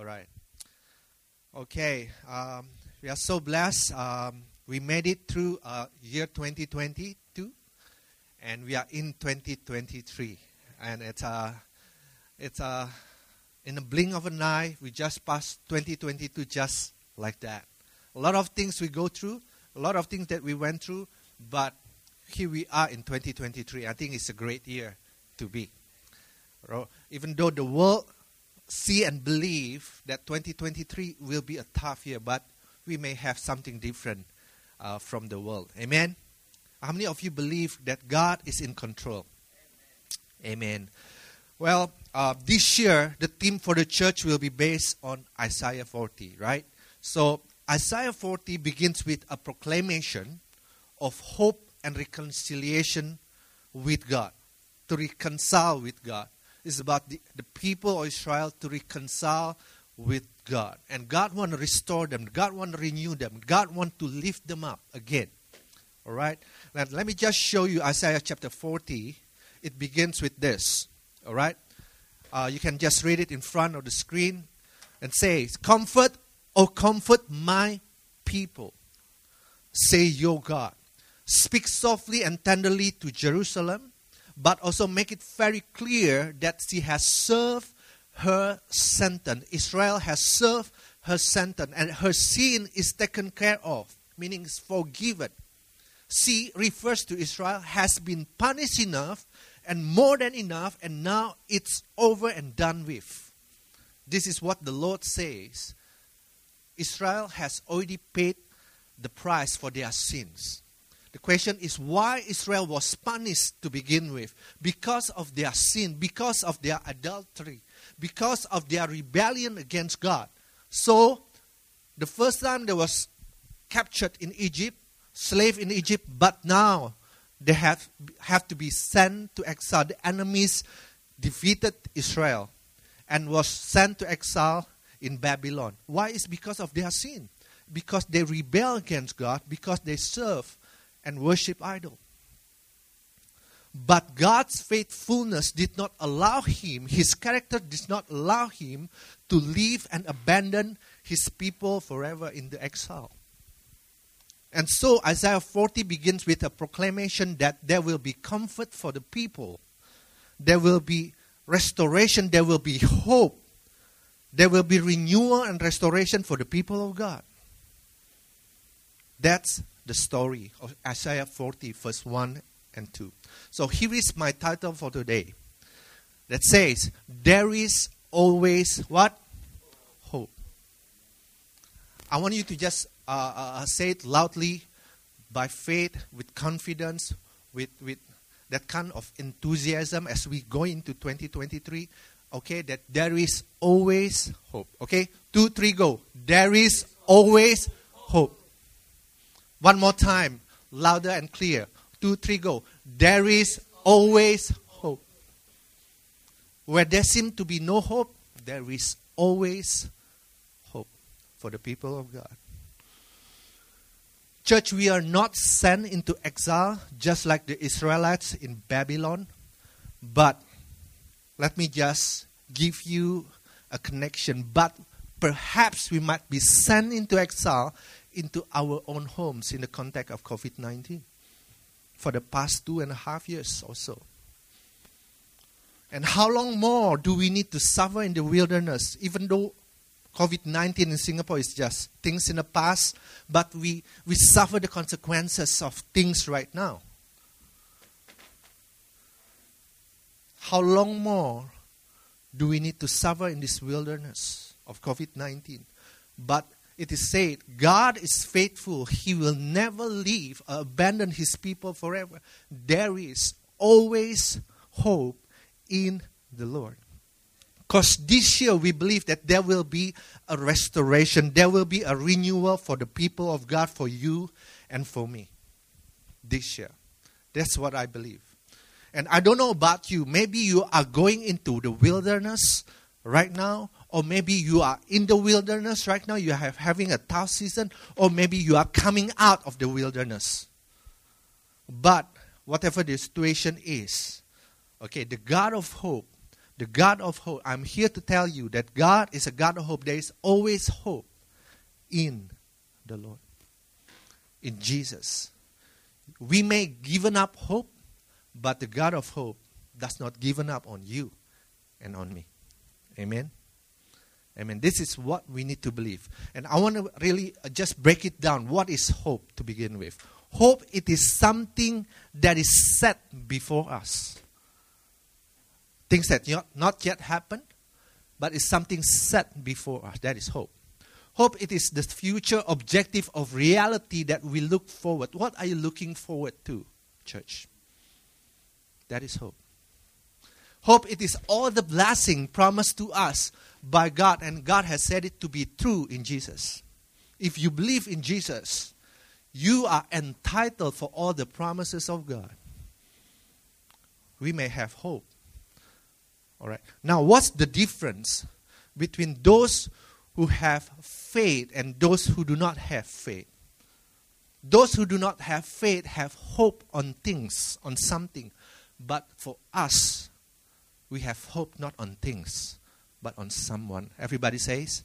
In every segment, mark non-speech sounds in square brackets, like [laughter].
All right. Okay. Um, we are so blessed. Um, we made it through uh, year 2022, and we are in 2023. And it's a, uh, it's a, uh, in a blink of an eye, we just passed 2022 just like that. A lot of things we go through, a lot of things that we went through, but here we are in 2023. I think it's a great year to be. Even though the world see and believe that 2023 will be a tough year, but we may have something different uh, from the world. Amen? How many of you believe that God is in control? Amen. Amen. Well, uh, this year, the theme for the church will be based on Isaiah 40, right? So, Isaiah 40 begins with a proclamation of hope and reconciliation with God, to reconcile with God is about the, the people of Israel to reconcile with God. And God want to restore them. God want to renew them. God want to lift them up again. All right? Now, let me just show you Isaiah chapter 40. It begins with this. All right? Uh, you can just read it in front of the screen and say, Comfort, oh, comfort my people, say your God. Speak softly and tenderly to Jerusalem but also make it very clear that she has served her sentence. Israel has served her sentence, and her sin is taken care of, meaning it's forgiven. She refers to Israel has been punished enough and more than enough, and now it's over and done with. This is what the Lord says. Israel has already paid the price for their sins. The question is why Israel was punished to begin with? Because of their sin, because of their adultery, because of their rebellion against God. So, the first time they was captured in Egypt, slave in Egypt, but now they have, have to be sent to exile. The enemies defeated Israel and was sent to exile in Babylon. Why? It's because of their sin. Because they rebel against God, because they serve and worship idol. But God's faithfulness did not allow him, his character did not allow him to leave and abandon his people forever in the exile. And so Isaiah 40 begins with a proclamation that there will be comfort for the people, there will be restoration, there will be hope, there will be renewal and restoration for the people of God. That's the story of Isaiah 40, verse 1 and 2. So here is my title for today that says, There is always what? Hope. I want you to just uh, uh, uh, say it loudly by faith, with confidence, with, with that kind of enthusiasm as we go into 2023. Okay, that there is always hope. Okay, two, three, go. There is always hope. One more time, louder and clear. Two, three, go. There is always hope. Where there seems to be no hope, there is always hope for the people of God. Church, we are not sent into exile just like the Israelites in Babylon, but let me just give you a connection. But perhaps we might be sent into exile into our own homes in the context of COVID 19 for the past two and a half years or so. And how long more do we need to suffer in the wilderness, even though COVID 19 in Singapore is just things in the past, but we, we suffer the consequences of things right now? How long more do we need to suffer in this wilderness of COVID 19? But it is said, God is faithful. He will never leave or abandon his people forever. There is always hope in the Lord. Because this year we believe that there will be a restoration, there will be a renewal for the people of God, for you and for me. This year. That's what I believe. And I don't know about you. Maybe you are going into the wilderness right now, or maybe you are in the wilderness right now, you are having a tough season, or maybe you are coming out of the wilderness. But whatever the situation is, okay, the God of hope, the God of hope. I'm here to tell you that God is a God of hope. There is always hope in the Lord, in Jesus. We may given up hope, but the God of hope does not given up on you and on me. Amen. Amen. This is what we need to believe. And I want to really uh, just break it down. What is hope to begin with? Hope it is something that is set before us. Things that not yet happened, but it's something set before us. That is hope. Hope it is the future objective of reality that we look forward. What are you looking forward to, church? That is hope. Hope it is all the blessing promised to us by God, and God has said it to be true in Jesus. If you believe in Jesus, you are entitled for all the promises of God. We may have hope. All right. Now, what's the difference between those who have faith and those who do not have faith? Those who do not have faith have hope on things, on something. But for us, we have hope not on things, but on someone. Everybody says,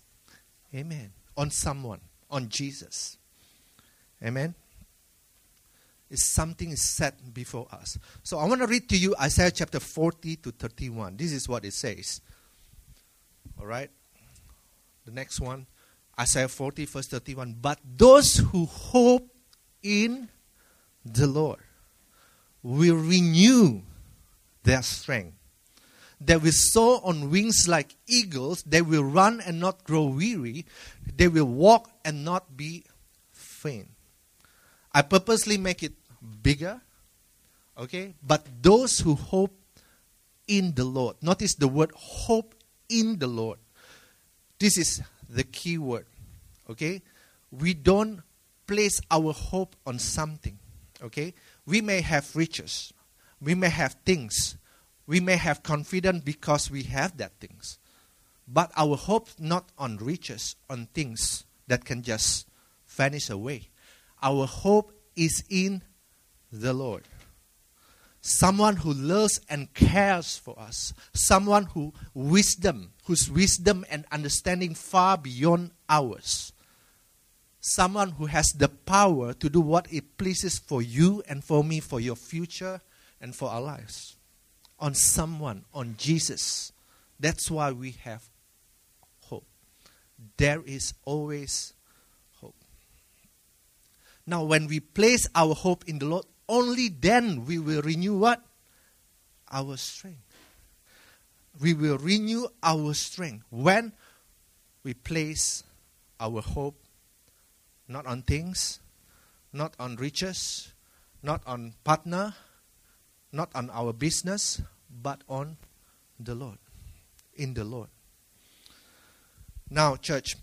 Amen. On someone, on Jesus. Amen. It's something is set before us. So I want to read to you Isaiah chapter 40 to 31. This is what it says. All right. The next one, Isaiah 40, verse 31. But those who hope in the Lord will renew their strength. They will soar on wings like eagles. They will run and not grow weary. They will walk and not be faint. I purposely make it bigger, okay? But those who hope in the Lord, notice the word hope in the Lord. This is the key word, okay? We don't place our hope on something, okay? We may have riches, we may have things, we may have confidence because we have that things. But our hope not on riches, on things that can just vanish away. Our hope is in the Lord. Someone who loves and cares for us. Someone who wisdom, whose wisdom and understanding far beyond ours. Someone who has the power to do what it pleases for you and for me, for your future and for our lives. On someone, on Jesus. That's why we have hope. There is always hope. now, when we place our hope in the Lord, only then we will renew what? Our strength. We will renew our strength when we place our hope not on things, not on riches, not on partner, not on our business, but on the Lord. In the Lord. Now, church,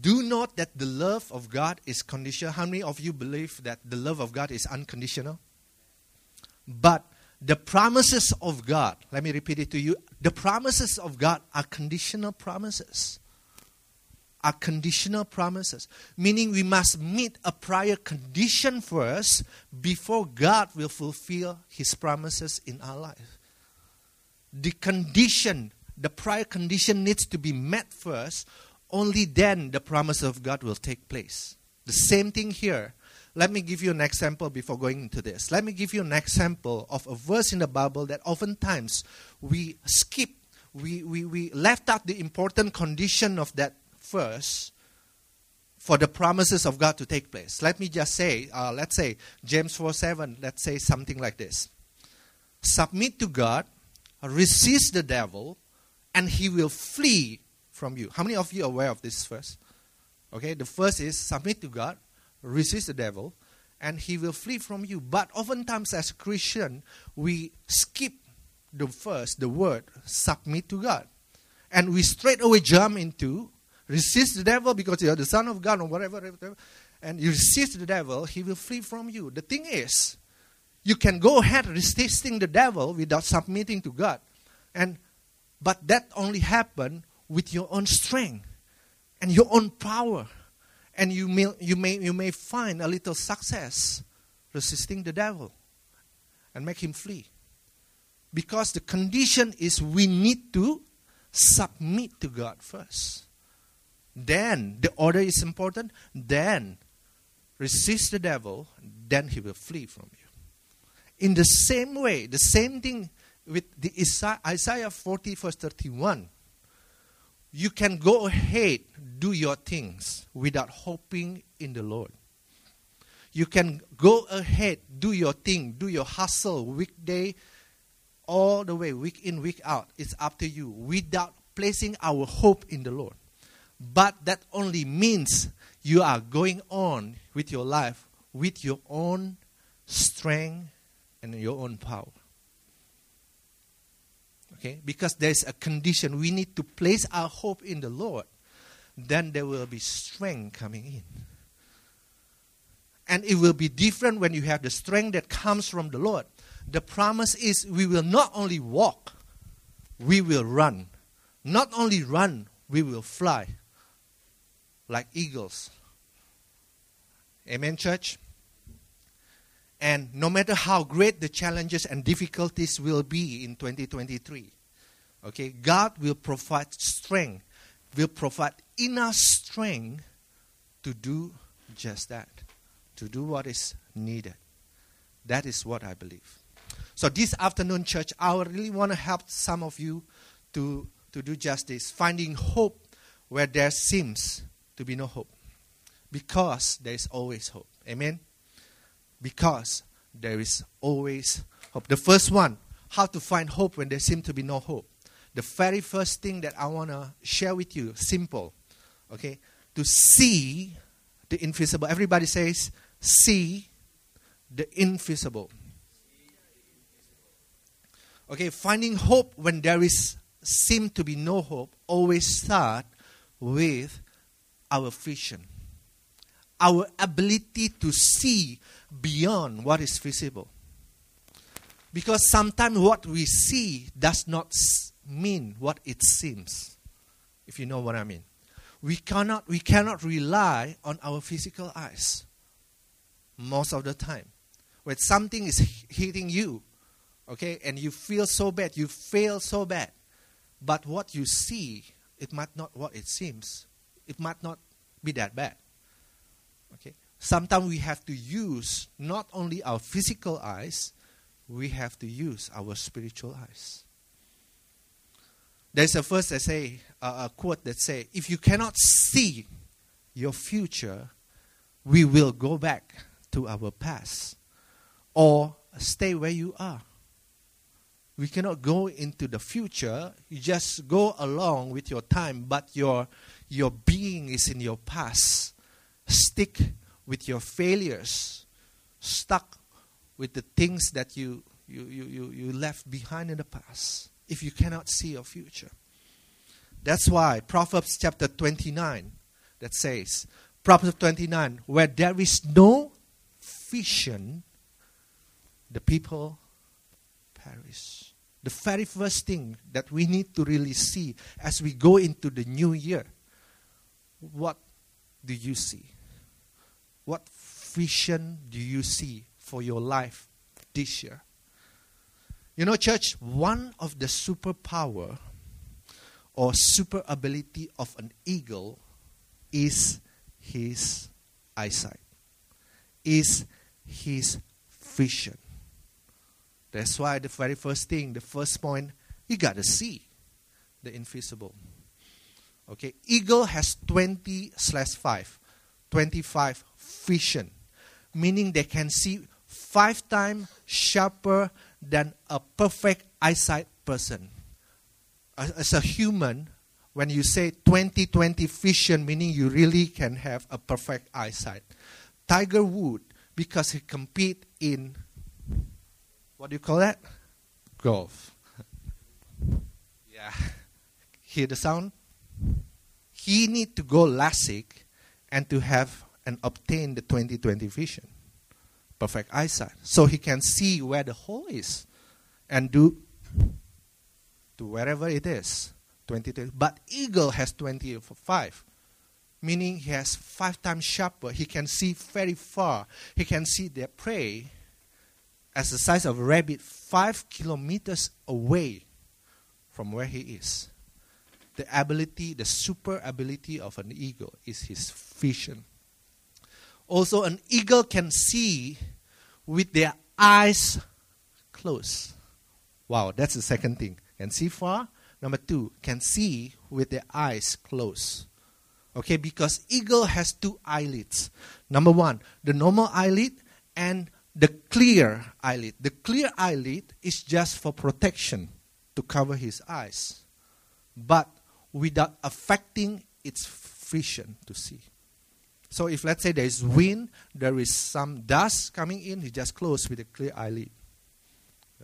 do note that the love of God is conditional. How many of you believe that the love of God is unconditional? But the promises of God, let me repeat it to you the promises of God are conditional promises. Are conditional promises, meaning we must meet a prior condition first before God will fulfill His promises in our life. The condition, the prior condition needs to be met first only then the promise of God will take place. The same thing here. Let me give you an example before going into this. Let me give you an example of a verse in the Bible that oftentimes we skip, we, we, we left out the important condition of that verse for the promises of God to take place. Let me just say, uh, let's say James 4 7, let's say something like this Submit to God, resist the devil, and he will flee from you. How many of you are aware of this first? Okay, the first is submit to God, resist the devil, and he will flee from you. But oftentimes, as Christian, we skip the first, the word submit to God. And we straight away jump into resist the devil because you are the Son of God or whatever, whatever, and you resist the devil, he will flee from you. The thing is, you can go ahead resisting the devil without submitting to God. And but that only happen with your own strength and your own power. And you may, you, may, you may find a little success resisting the devil and make him flee. Because the condition is we need to submit to God first. Then the order is important. Then resist the devil, then he will flee from you. In the same way, the same thing with the Isaiah 40, verse 31. You can go ahead, do your things without hoping in the Lord. You can go ahead, do your thing, do your hustle weekday, all the way, week in, week out. It's up to you without placing our hope in the Lord. But that only means you are going on with your life with your own strength and your own power. Okay? Because there's a condition. We need to place our hope in the Lord. Then there will be strength coming in. And it will be different when you have the strength that comes from the Lord. The promise is we will not only walk, we will run. Not only run, we will fly like eagles. Amen, church? And no matter how great the challenges and difficulties will be in 2023, okay, God will provide strength, will provide enough strength to do just that, to do what is needed. That is what I believe. So this afternoon, church, I really want to help some of you to, to do justice, finding hope where there seems to be no hope. Because there is always hope. Amen? Because there is always hope. The first one, how to find hope when there seems to be no hope. The very first thing that I want to share with you, simple, okay, to see the invisible. Everybody says, see the invisible. Okay, finding hope when there is seem to be no hope always start with our vision our ability to see beyond what is visible. Because sometimes what we see does not mean what it seems, if you know what I mean. We cannot, we cannot rely on our physical eyes most of the time. When something is hitting you, okay, and you feel so bad, you feel so bad, but what you see, it might not what it seems. It might not be that bad. Okay? Sometimes we have to use not only our physical eyes, we have to use our spiritual eyes. There's a verse that say, uh, a quote that say, if you cannot see your future, we will go back to our past or stay where you are. We cannot go into the future. You just go along with your time, but your, your being is in your past stick with your failures, stuck with the things that you, you, you, you, you left behind in the past, if you cannot see your future. That's why Proverbs chapter 29 that says, Proverbs 29, where there is no vision, the people perish. The very first thing that we need to really see as we go into the new year, what do you see? What vision do you see for your life this year? You know, church, one of the superpower or super ability of an eagle is his eyesight, is his vision. That's why the very first thing, the first point, you got to see the invisible. Okay, eagle has 20 slash 5, 25 vision, meaning they can see five times sharper than a perfect eyesight person. As a human, when you say 20/20 vision, meaning you really can have a perfect eyesight. Tiger Wood, because he compete in what do you call that? Golf. [laughs] yeah. Hear the sound? He need to go LASIK and to have and obtain the 2020 vision, perfect eyesight, so he can see where the hole is and do to wherever it is. 2020. But eagle has 25, meaning he has five times sharper. He can see very far. He can see their prey as the size of a rabbit, five kilometers away from where he is. The ability, the super ability of an eagle is his vision. Also, an eagle can see with their eyes closed. Wow, that's the second thing. Can see far. Number two, can see with their eyes closed. Okay, because eagle has two eyelids. Number one, the normal eyelid and the clear eyelid. The clear eyelid is just for protection to cover his eyes, but without affecting its vision to see. So if let's say there is wind, there is some dust coming in, he just close with a clear eyelid.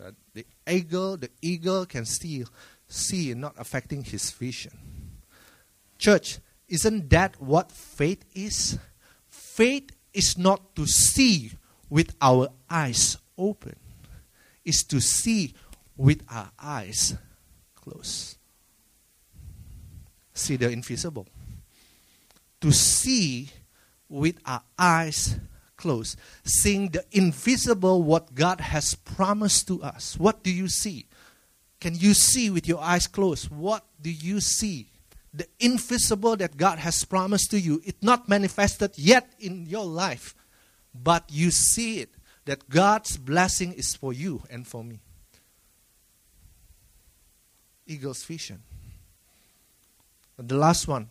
Uh, the eagle, the eagle can still see, not affecting his vision. Church, isn't that what faith is? Faith is not to see with our eyes open, it's to see with our eyes closed. See the invisible. To see with our eyes closed, seeing the invisible, what God has promised to us. What do you see? Can you see with your eyes closed? What do you see? The invisible that God has promised to you. It's not manifested yet in your life, but you see it. That God's blessing is for you and for me. Eagle's vision. The last one.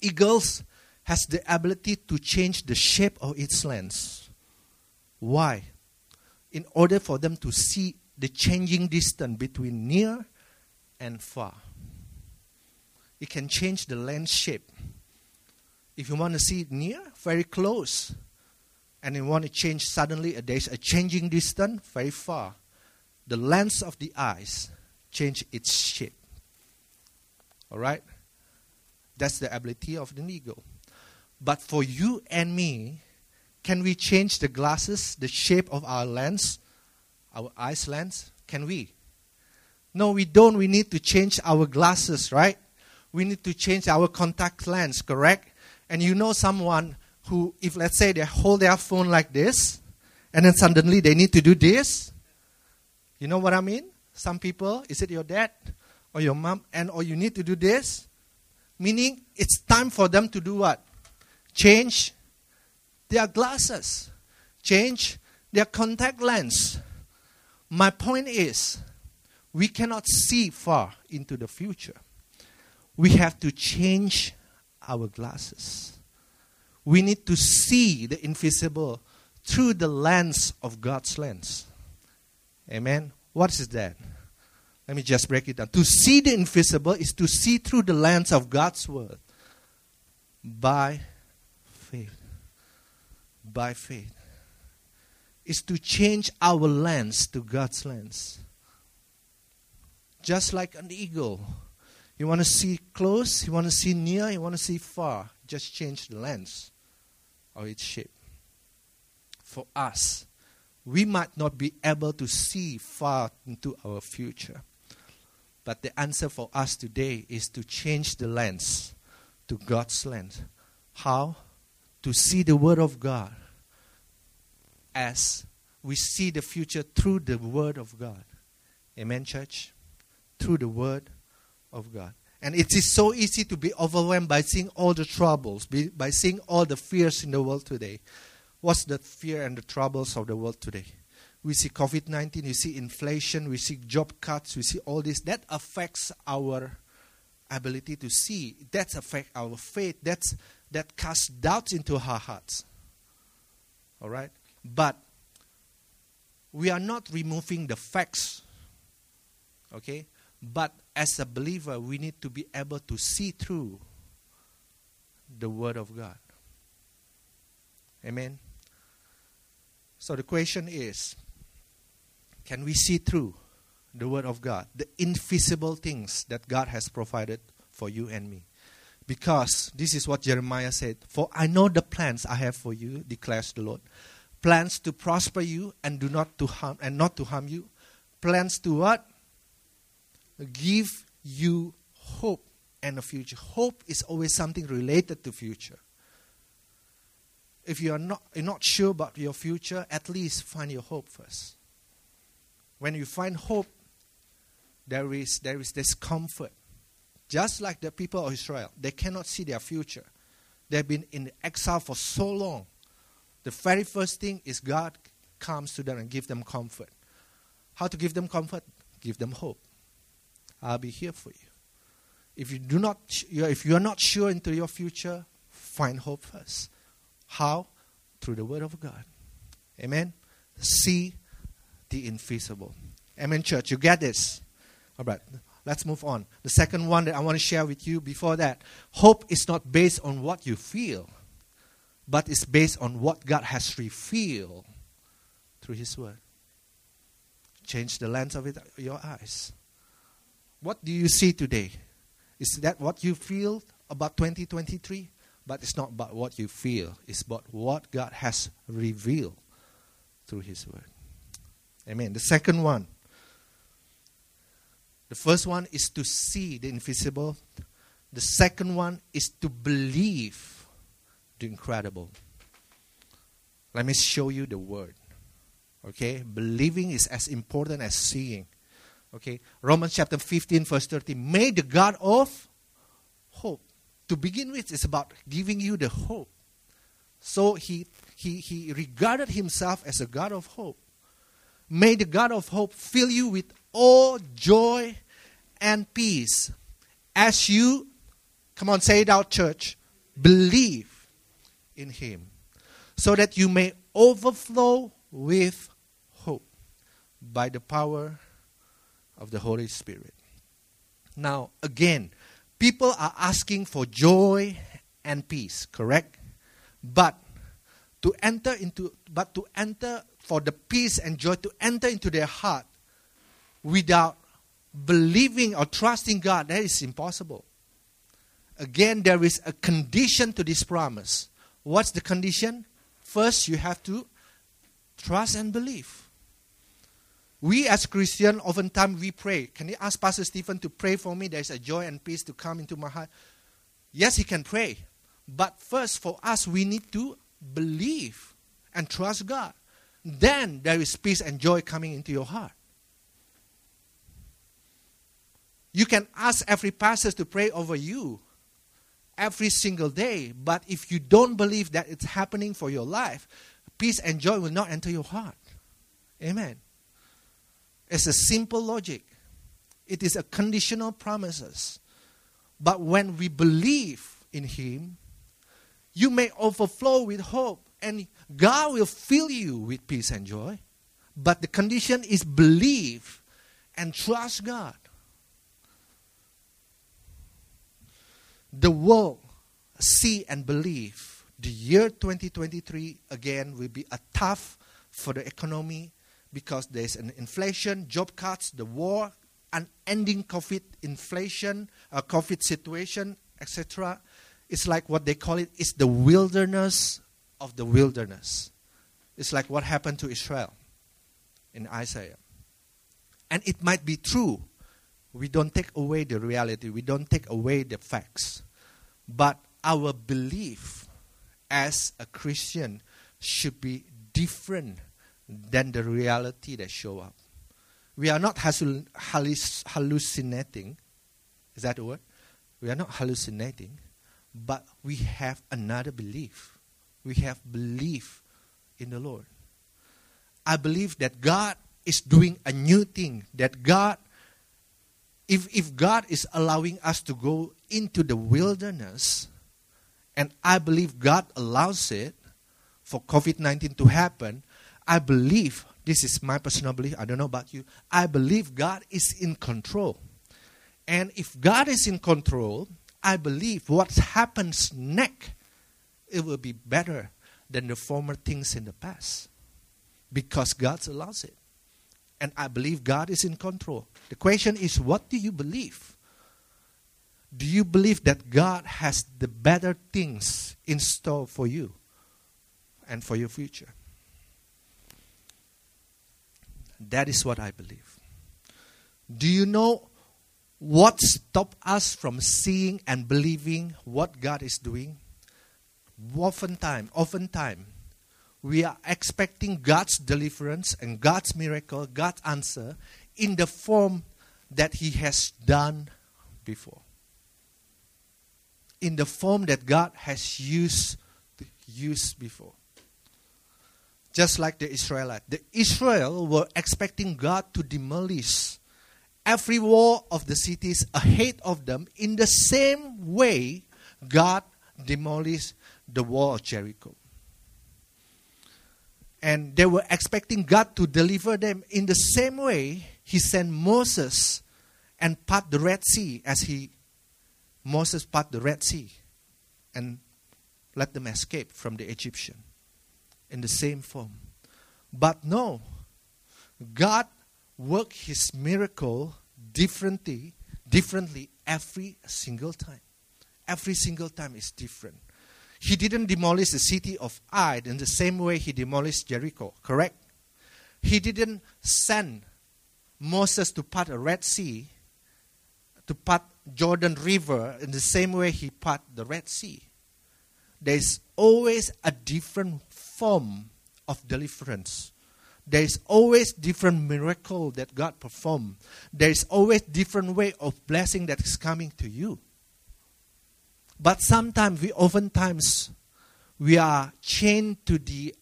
Eagles has the ability to change the shape of its lens. Why? In order for them to see the changing distance between near and far. It can change the lens shape. If you want to see it near, very close. And you want to change suddenly, uh, there's a changing distance, very far. The lens of the eyes change its shape. All right? That's the ability of the eagle. But for you and me, can we change the glasses, the shape of our lens, our eyes lens? Can we? No, we don't. We need to change our glasses, right? We need to change our contact lens, correct? And you know someone who, if let's say they hold their phone like this, and then suddenly they need to do this. You know what I mean? Some people, is it your dad or your mom, and or you need to do this? Meaning, it's time for them to do what? change their glasses, change their contact lens. My point is, we cannot see far into the future. We have to change our glasses. We need to see the invisible through the lens of God's lens. Amen. What is that? Let me just break it down. To see the invisible is to see through the lens of God's word by faith. By faith. Is to change our lens to God's lens. Just like an eagle. You want to see close, you want to see near, you want to see far. Just change the lens or its shape. For us, we might not be able to see far into our future. But the answer for us today is to change the lens to God's lens. How? to see the Word of God as we see the future through the Word of God. Amen, church? Through the Word of God. And it is so easy to be overwhelmed by seeing all the troubles, by seeing all the fears in the world today. What's the fear and the troubles of the world today? We see COVID 19, we see inflation, we see job cuts, we see all this. That affects our ability to see. That affects our faith. That's that casts doubts into our hearts. All right? But we are not removing the facts. Okay? But as a believer, we need to be able to see through the Word of God. Amen? So the question is can we see through the Word of God, the invisible things that God has provided for you and me? Because this is what Jeremiah said For I know the plans I have for you, declares the Lord. Plans to prosper you and do not to harm and not to harm you. Plans to what? Give you hope and a future. Hope is always something related to future. if you are not, you're not sure about your future, at least find your hope first. When you find hope, there is, there is this comfort. Just like the people of Israel, they cannot see their future. They've been in exile for so long. The very first thing is God comes to them and give them comfort. How to give them comfort? Give them hope. I'll be here for you. If you do not, if you are not sure into your future, find hope first. How? Through the Word of God. Amen. See the invisible. Amen, church. You get this? All right. Let's move on. The second one that I want to share with you before that hope is not based on what you feel, but it's based on what God has revealed through His Word. Change the lens of it, your eyes. What do you see today? Is that what you feel about 2023? But it's not about what you feel, it's about what God has revealed through His Word. Amen. The second one. The first one is to see the invisible. The second one is to believe the incredible. Let me show you the word. Okay? Believing is as important as seeing. Okay? Romans chapter 15, verse 30. May the God of hope. To begin with, it's about giving you the hope. So he, he, he regarded himself as a God of hope. May the God of hope fill you with all joy and peace as you, come on, say it out, church, believe in Him, so that you may overflow with hope by the power of the Holy Spirit. Now, again, people are asking for joy and peace, correct? But to enter into, but to enter for the peace and joy to enter into their heart without believing or trusting God, that is impossible. Again, there is a condition to this promise. What's the condition? First, you have to trust and believe. We as Christians, oftentimes we pray. Can you ask Pastor Stephen to pray for me? There's a joy and peace to come into my heart. Yes, he can pray. But first, for us, we need to believe and trust God then there is peace and joy coming into your heart. You can ask every pastor to pray over you every single day, but if you don't believe that it's happening for your life, peace and joy will not enter your heart. Amen. It's a simple logic. It is a conditional promises. But when we believe in him, you may overflow with hope and God will fill you with peace and joy. But the condition is believe and trust God. The world see and believe the year 2023 again will be a tough for the economy because there's an inflation, job cuts, the war, unending COVID inflation, a COVID situation, etc. It's like what they call it, it is the wilderness of the wilderness. It's like what happened to Israel in Isaiah. And it might be true. We don't take away the reality, we don't take away the facts. But our belief as a Christian should be different than the reality that show up. We are not hallucinating. Is that a word? We are not hallucinating, but we have another belief we have belief in the Lord. I believe that God is doing a new thing, that God, if, if God is allowing us to go into the wilderness, and I believe God allows it for COVID 19 to happen, I believe, this is my personal belief, I don't know about you, I believe God is in control. And if God is in control, I believe what happens next it will be better than the former things in the past because God allows it. And I believe God is in control. The question is, what do you believe? Do you believe that God has the better things in store for you and for your future? That is what I believe. Do you know what stopped us from seeing and believing what God is doing? Oftentimes, oftentimes, we are expecting God's deliverance and God's miracle, God's answer in the form that He has done before. In the form that God has used used before. Just like the Israelites. The Israel were expecting God to demolish every wall of the cities ahead of them in the same way God demolished the wall of Jericho. And they were expecting God to deliver them in the same way He sent Moses and part the Red Sea as he Moses part the Red Sea and let them escape from the Egyptian in the same form. But no, God worked his miracle differently, differently every single time. Every single time is different. He didn't demolish the city of Ai in the same way he demolished Jericho, correct? He didn't send Moses to part a Red Sea, to part Jordan River in the same way he part the Red Sea. There's always a different form of deliverance there is always different miracle that God perform. There is always different way of blessing that is coming to you. But sometimes we oftentimes we are chained to the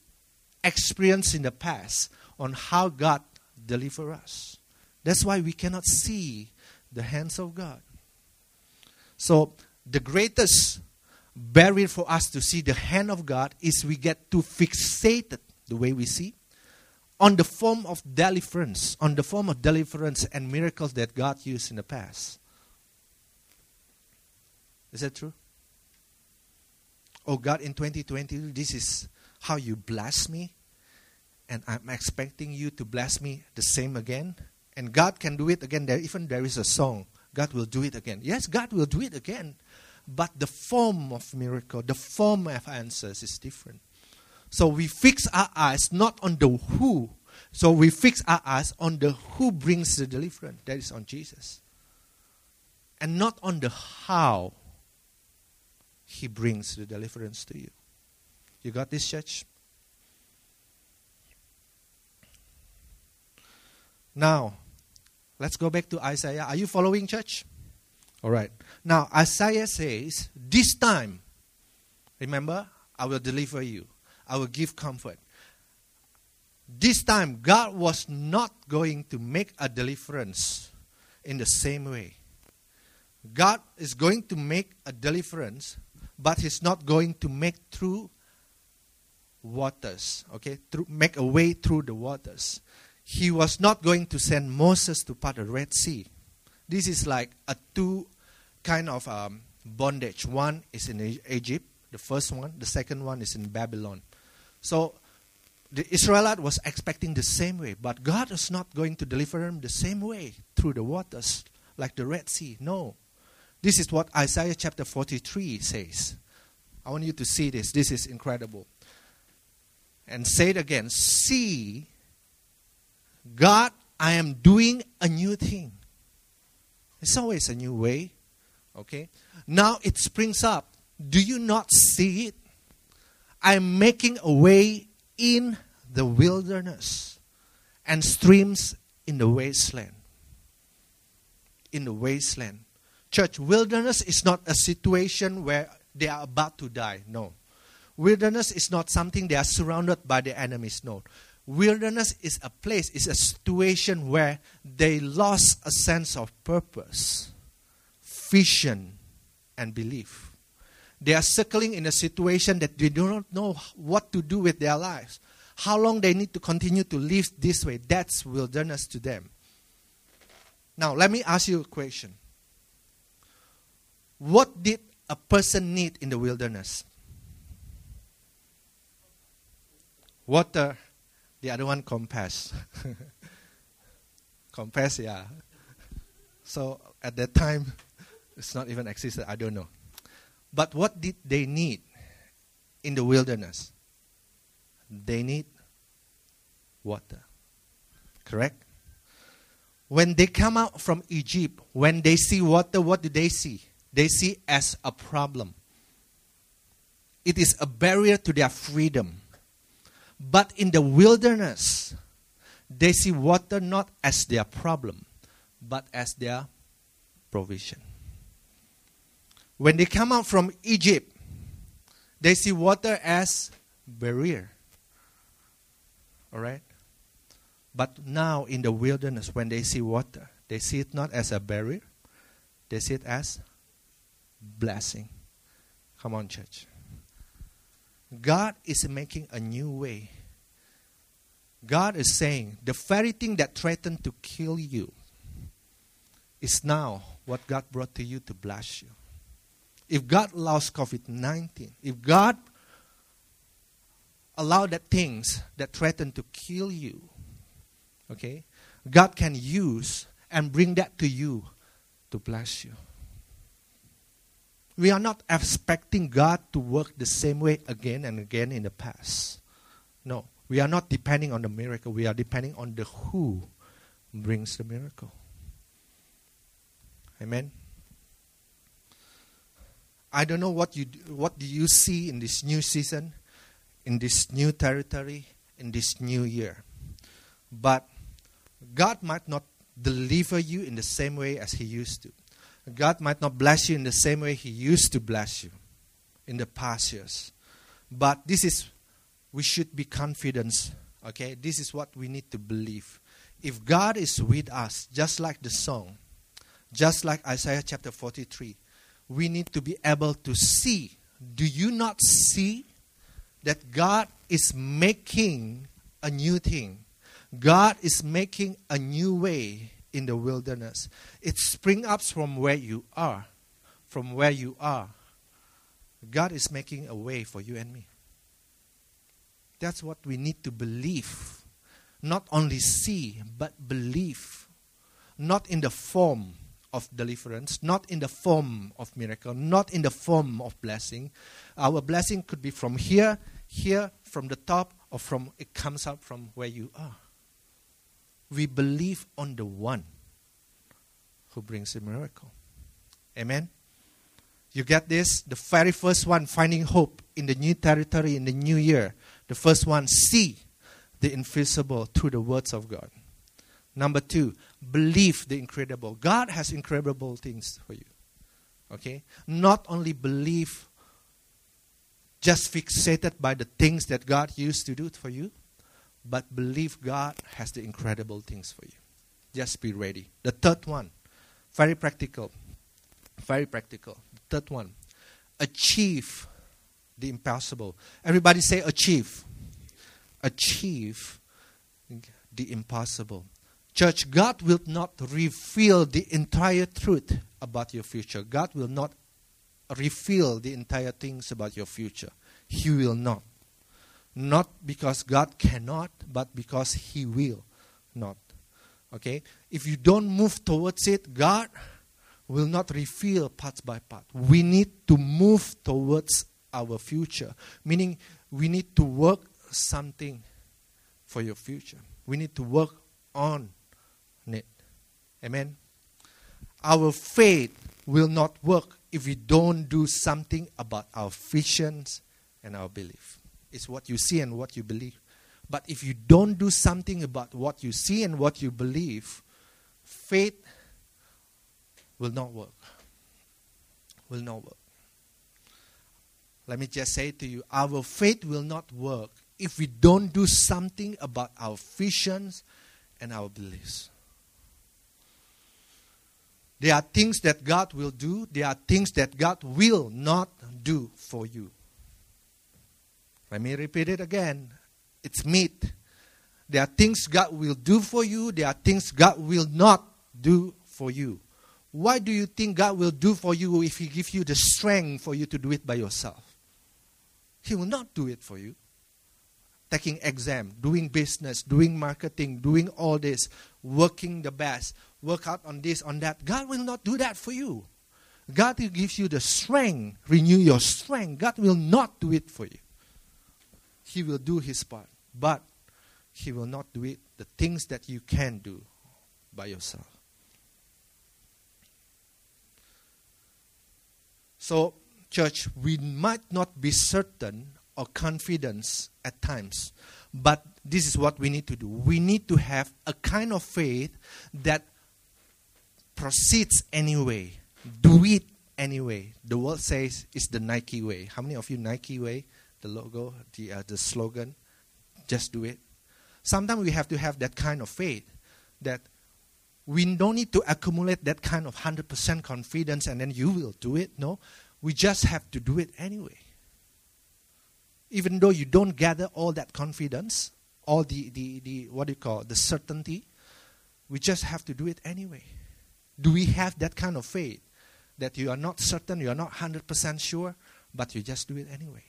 experience in the past on how God deliver us. That's why we cannot see the hands of God. So the greatest barrier for us to see the hand of God is we get too fixated the way we see on the form of deliverance, on the form of deliverance and miracles that God used in the past. Is that true? Oh God, in 2020, this is how you bless me, and I'm expecting you to bless me the same again. And God can do it again. There, even there is a song, God will do it again. Yes, God will do it again, but the form of miracle, the form of answers is different. So we fix our eyes not on the who. So we fix our eyes on the who brings the deliverance. That is on Jesus. And not on the how he brings the deliverance to you. You got this, church? Now, let's go back to Isaiah. Are you following, church? All right. Now, Isaiah says, This time, remember, I will deliver you. I will give comfort. This time, God was not going to make a deliverance in the same way. God is going to make a deliverance, but He's not going to make through waters, okay? Through, make a way through the waters. He was not going to send Moses to part the Red Sea. This is like a two kind of um, bondage. One is in Egypt, the first one. The second one is in Babylon. So the Israelite was expecting the same way, but God is not going to deliver them the same way through the waters like the Red Sea. No. This is what Isaiah chapter 43 says. I want you to see this. This is incredible. And say it again. See, God, I am doing a new thing. It's always a new way. Okay? Now it springs up. Do you not see it? I'm making a way in the wilderness and streams in the wasteland. In the wasteland. Church, wilderness is not a situation where they are about to die. No. Wilderness is not something they are surrounded by the enemies. No. Wilderness is a place, is a situation where they lost a sense of purpose, vision, and belief. They are circling in a situation that they do not know what to do with their lives. How long they need to continue to live this way. That's wilderness to them. Now, let me ask you a question. What did a person need in the wilderness? Water. Uh, the other one, compass. [laughs] compass, yeah. So at that time, it's not even existed. I don't know. But what did they need in the wilderness? They need water. Correct? When they come out from Egypt, when they see water, what do they see? They see as a problem. it is a barrier to their freedom. But in the wilderness, they see water not as their problem, but as their provision. When they come out from Egypt, they see water as barrier. All right? But now in the wilderness, when they see water, they see it not as a barrier, they see it as blessing. Come on, church. God is making a new way. God is saying the very thing that threatened to kill you is now what God brought to you to bless you. If God allows COVID 19, if God allowed that things that threaten to kill you, okay, God can use and bring that to you to bless you. We are not expecting God to work the same way again and again in the past. No, we are not depending on the miracle. We are depending on the who brings the miracle. Amen. I don't know what you what do you see in this new season, in this new territory, in this new year. But God might not deliver you in the same way as He used to. God might not bless you in the same way He used to bless you in the past years. But this is, we should be confident, okay? This is what we need to believe. If God is with us, just like the song, just like Isaiah chapter 43, we need to be able to see. Do you not see that God is making a new thing? God is making a new way in the wilderness. It springs up from where you are. From where you are. God is making a way for you and me. That's what we need to believe. Not only see, but believe. Not in the form of deliverance, not in the form of miracle, not in the form of blessing. Our blessing could be from here, here, from the top, or from it comes up from where you are we believe on the one who brings a miracle. Amen? You get this? The very first one, finding hope in the new territory in the new year. The first one, see the invisible through the words of God. Number two, believe the incredible. God has incredible things for you. Okay? Not only believe, just fixated by the things that God used to do for you, but believe God has the incredible things for you. Just be ready. The third one, very practical. Very practical. The third one, achieve the impossible. Everybody say achieve. Achieve the impossible. Church, God will not reveal the entire truth about your future. God will not reveal the entire things about your future. He will not. Not because God cannot, but because He will not. Okay? If you don't move towards it, God will not reveal part by part. We need to move towards our future, meaning we need to work something for your future. We need to work on it. Amen. Our faith will not work if we don't do something about our visions and our belief. It's what you see and what you believe. But if you don't do something about what you see and what you believe, faith will not work. Will not work. Let me just say to you our faith will not work if we don't do something about our visions and our beliefs. There are things that God will do, there are things that God will not do for you. Let me repeat it again. It's meat. There are things God will do for you, there are things God will not do for you. Why do you think God will do for you if He gives you the strength for you to do it by yourself? He will not do it for you. Taking exam, doing business, doing marketing, doing all this, working the best, work out on this, on that. God will not do that for you. God will give you the strength, renew your strength. God will not do it for you. He will do his part. But he will not do it the things that you can do by yourself. So church, we might not be certain or confident at times, but this is what we need to do. We need to have a kind of faith that proceeds anyway. Do it anyway. The world says it's the Nike way. How many of you Nike way? The logo, the uh, the slogan, just do it. Sometimes we have to have that kind of faith that we don't need to accumulate that kind of 100% confidence and then you will do it. No, we just have to do it anyway. Even though you don't gather all that confidence, all the, the, the what do you call the certainty, we just have to do it anyway. Do we have that kind of faith that you are not certain, you are not 100% sure, but you just do it anyway?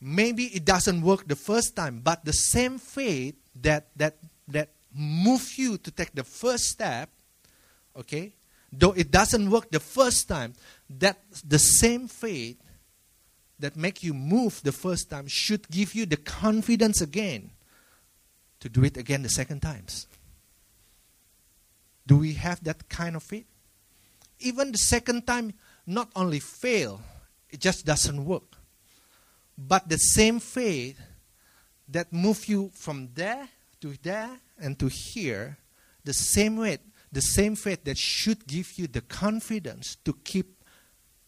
Maybe it doesn't work the first time, but the same faith that, that, that moves you to take the first step, okay, though it doesn't work the first time, that the same faith that make you move the first time should give you the confidence again to do it again the second times. Do we have that kind of faith? Even the second time, not only fail, it just doesn't work. But the same faith that moved you from there to there and to here, the same way, the same faith that should give you the confidence to keep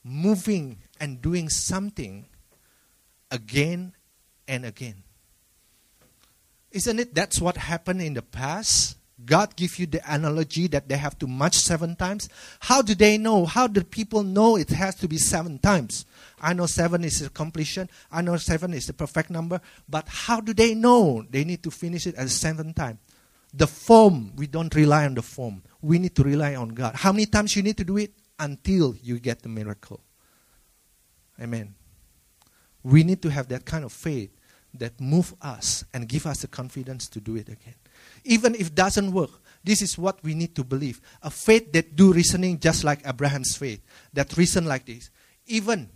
moving and doing something again and again. Isn't it that's what happened in the past? God give you the analogy that they have to march seven times. How do they know? How do people know it has to be seven times? I know seven is the completion. I know seven is the perfect number. But how do they know they need to finish it at the seventh time? The form, we don't rely on the form. We need to rely on God. How many times you need to do it? Until you get the miracle. Amen. We need to have that kind of faith that move us and give us the confidence to do it again even if it doesn't work, this is what we need to believe. A faith that do reasoning just like Abraham's faith, that reason like this. Even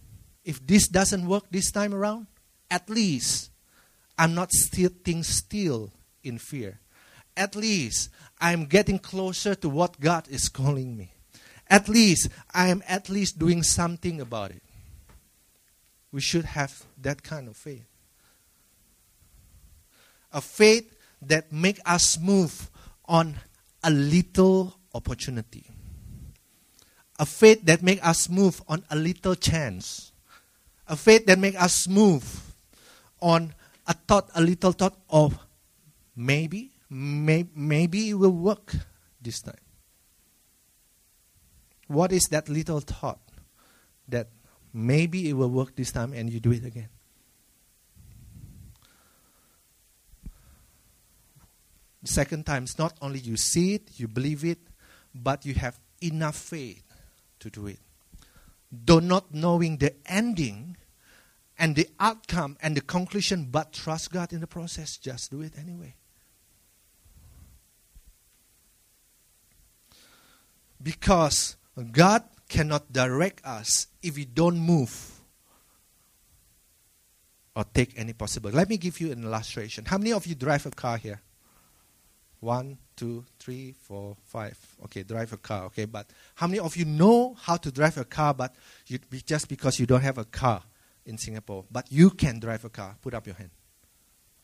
if this doesn't work this time around, at least I'm not sitting still in fear. At least I'm getting closer to what God is calling me. At least I am at least doing something about it. We should have that kind of faith. A faith that make us move on a little opportunity. A faith that make us move on a little chance. A faith that make us move on a thought, a little thought of maybe, may, maybe it will work this time. What is that little thought that maybe it will work this time and you do it again? Second time, it's not only you see it, you believe it, but you have enough faith to do it. Though not knowing the ending and the outcome and the conclusion, but trust God in the process, just do it anyway. Because God cannot direct us if we don't move or take any possible. Let me give you an illustration. How many of you drive a car here? One, two, three, four, five. Okay, drive a car. Okay, but how many of you know how to drive a car, but you, just because you don't have a car in Singapore, but you can drive a car? Put up your hand.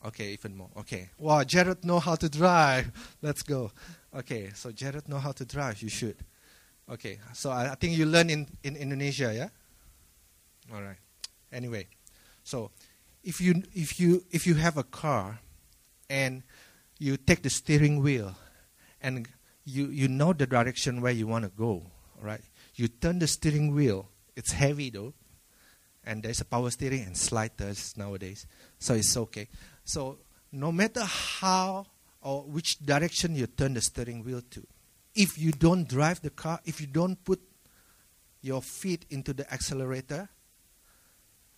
Okay, even more. Okay. Wow, Jared know how to drive. [laughs] Let's go. Okay, so Jared know how to drive. You should. Okay, so I, I think you learn in, in Indonesia, yeah? All right. Anyway, so if you if you if you have a car and you take the steering wheel and you, you know the direction where you want to go, right? You turn the steering wheel. It's heavy though, and there's a power steering and sliders nowadays, so it's okay. So no matter how or which direction you turn the steering wheel to, if you don't drive the car, if you don't put your feet into the accelerator,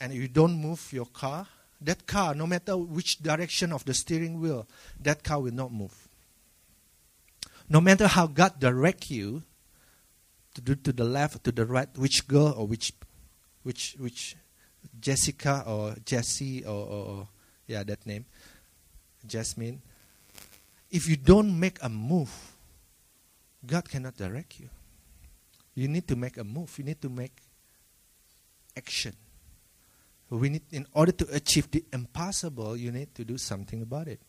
and you don't move your car, that car, no matter which direction of the steering wheel, that car will not move. No matter how God direct you to do to the left, to the right, which girl or which, which, which Jessica or Jesse or, or, or yeah, that name, Jasmine. If you don't make a move, God cannot direct you. you need to make a move. You need to make action. We need, in order to achieve the impossible, you need to do something about it.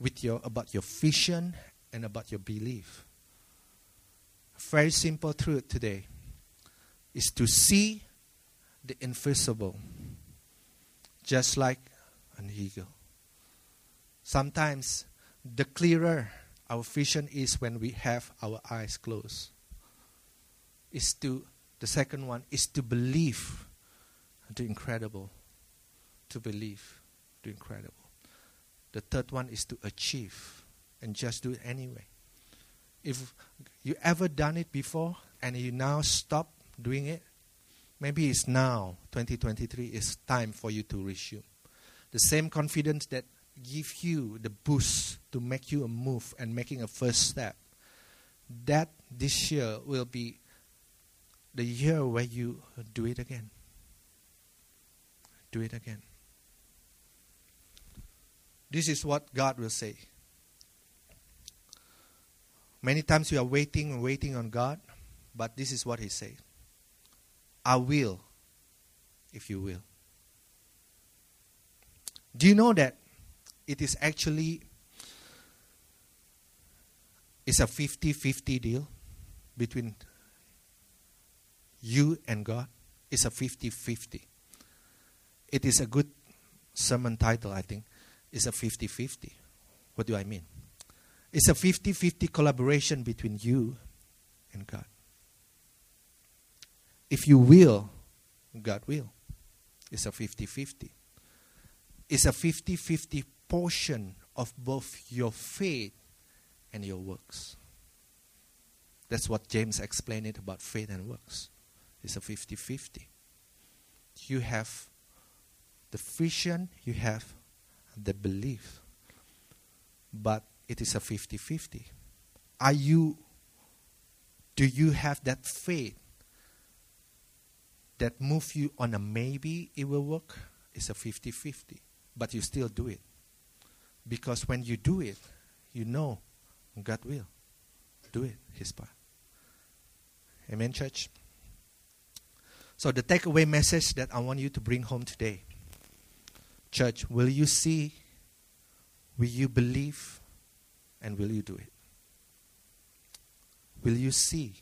With your about your vision and about your belief. Very simple truth today is to see the invisible, just like an eagle. Sometimes the clearer our vision is when we have our eyes closed. Is to the second one is to believe the incredible. To believe the incredible. The third one is to achieve and just do it anyway. If you ever done it before and you now stop doing it, maybe it's now 2023 is time for you to resume. The same confidence that give you the boost to make you a move and making a first step. That this year will be the year where you do it again. Do it again. This is what God will say. Many times we are waiting and waiting on God, but this is what He says I will, if you will. Do you know that it is actually it's a 50-50 deal between you and God? It's a 50-50. It is a good sermon title, I think. It's a 50-50. What do I mean? It's a 50 50 collaboration between you and God. If you will, God will. It's a 50 50. It's a 50 50 portion of both your faith and your works. That's what James explained it about faith and works. It's a 50 50. You have the vision, you have the belief. But it is a 50 50. Are you, do you have that faith that move you on a maybe it will work? It's a 50 50. But you still do it. Because when you do it, you know God will do it, His part. Amen, church? So, the takeaway message that I want you to bring home today church, will you see? Will you believe? And will you do it? Will you see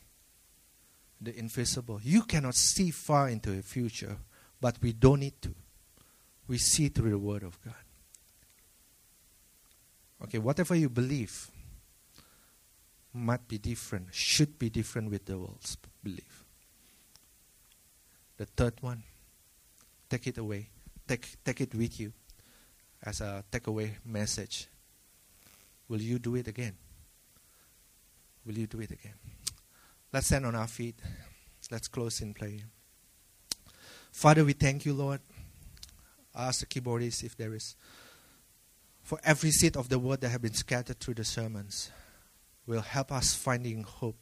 the invisible? You cannot see far into the future, but we don't need to. We see through the Word of God. Okay, whatever you believe might be different, should be different with the world's belief. The third one, take it away, take, take it with you as a takeaway message Will you do it again? Will you do it again? Let's stand on our feet. Let's close in prayer. Father, we thank you, Lord. I ask the keyboardist if there is. For every seed of the word that have been scattered through the sermons will help us finding hope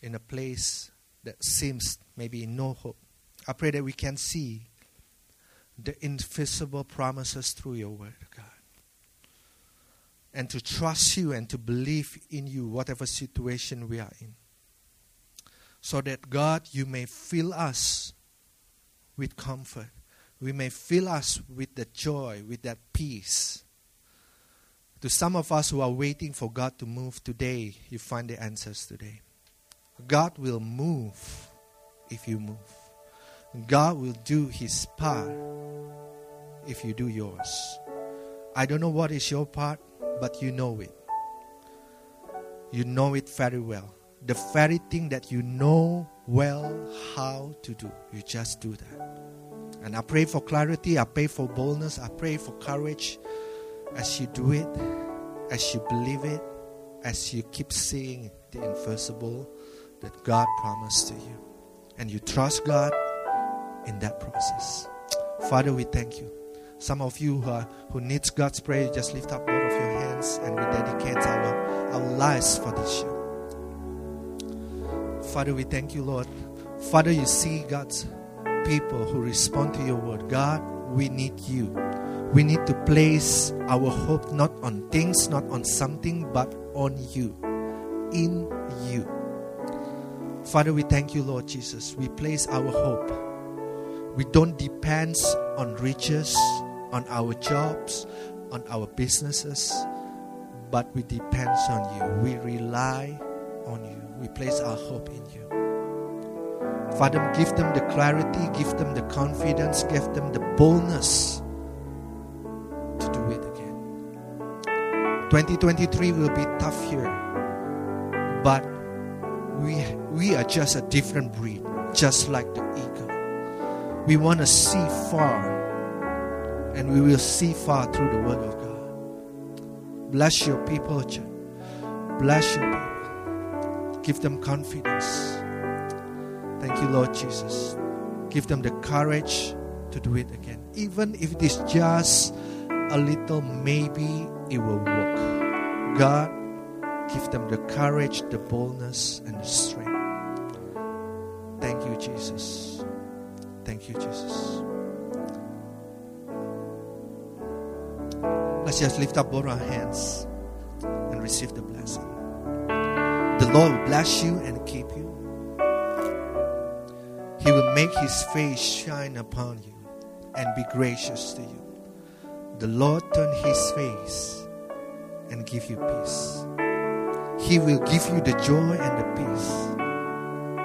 in a place that seems maybe no hope. I pray that we can see the invisible promises through your word, God and to trust you and to believe in you, whatever situation we are in. So that, God, you may fill us with comfort. We may fill us with the joy, with that peace. To some of us who are waiting for God to move today, you find the answers today. God will move if you move. God will do his part if you do yours. I don't know what is your part but you know it. You know it very well. The very thing that you know well how to do, you just do that. And I pray for clarity, I pray for boldness, I pray for courage as you do it, as you believe it, as you keep seeing the invisible that God promised to you. And you trust God in that process. Father, we thank you. Some of you who, are, who needs God's prayer, just lift up both of your hands and we dedicate our, our lives for this year. Father, we thank you, Lord. Father, you see God's people who respond to your word. God, we need you. We need to place our hope not on things, not on something, but on you. In you. Father, we thank you, Lord Jesus. We place our hope. We don't depend on riches, on our jobs, on our businesses, but we depend on you. We rely on you. We place our hope in you. Father, give them the clarity, give them the confidence, give them the boldness to do it again. 2023 will be tough year, but we, we are just a different breed, just like the eagle. We want to see far, and we will see far through the Word of God. Bless your people, church. Bless your people. Give them confidence. Thank you, Lord Jesus. Give them the courage to do it again. Even if it is just a little, maybe it will work. God, give them the courage, the boldness, and the strength. Thank you, Jesus. Thank you, Jesus. Let's just lift up both our hands and receive the blessing. Lord will bless you and keep you. He will make his face shine upon you and be gracious to you. The Lord turn his face and give you peace. He will give you the joy and the peace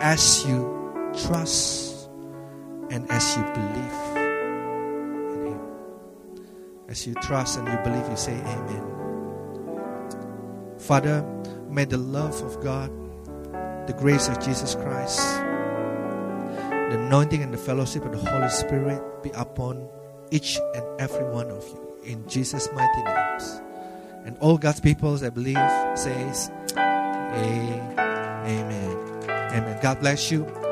as you trust and as you believe in Him. As you trust and you believe, you say, Amen. Father, may the love of God, the grace of Jesus Christ, the anointing and the fellowship of the Holy Spirit be upon each and every one of you in Jesus' mighty names. And all God's people, I believe, says, Amen. Amen. God bless you.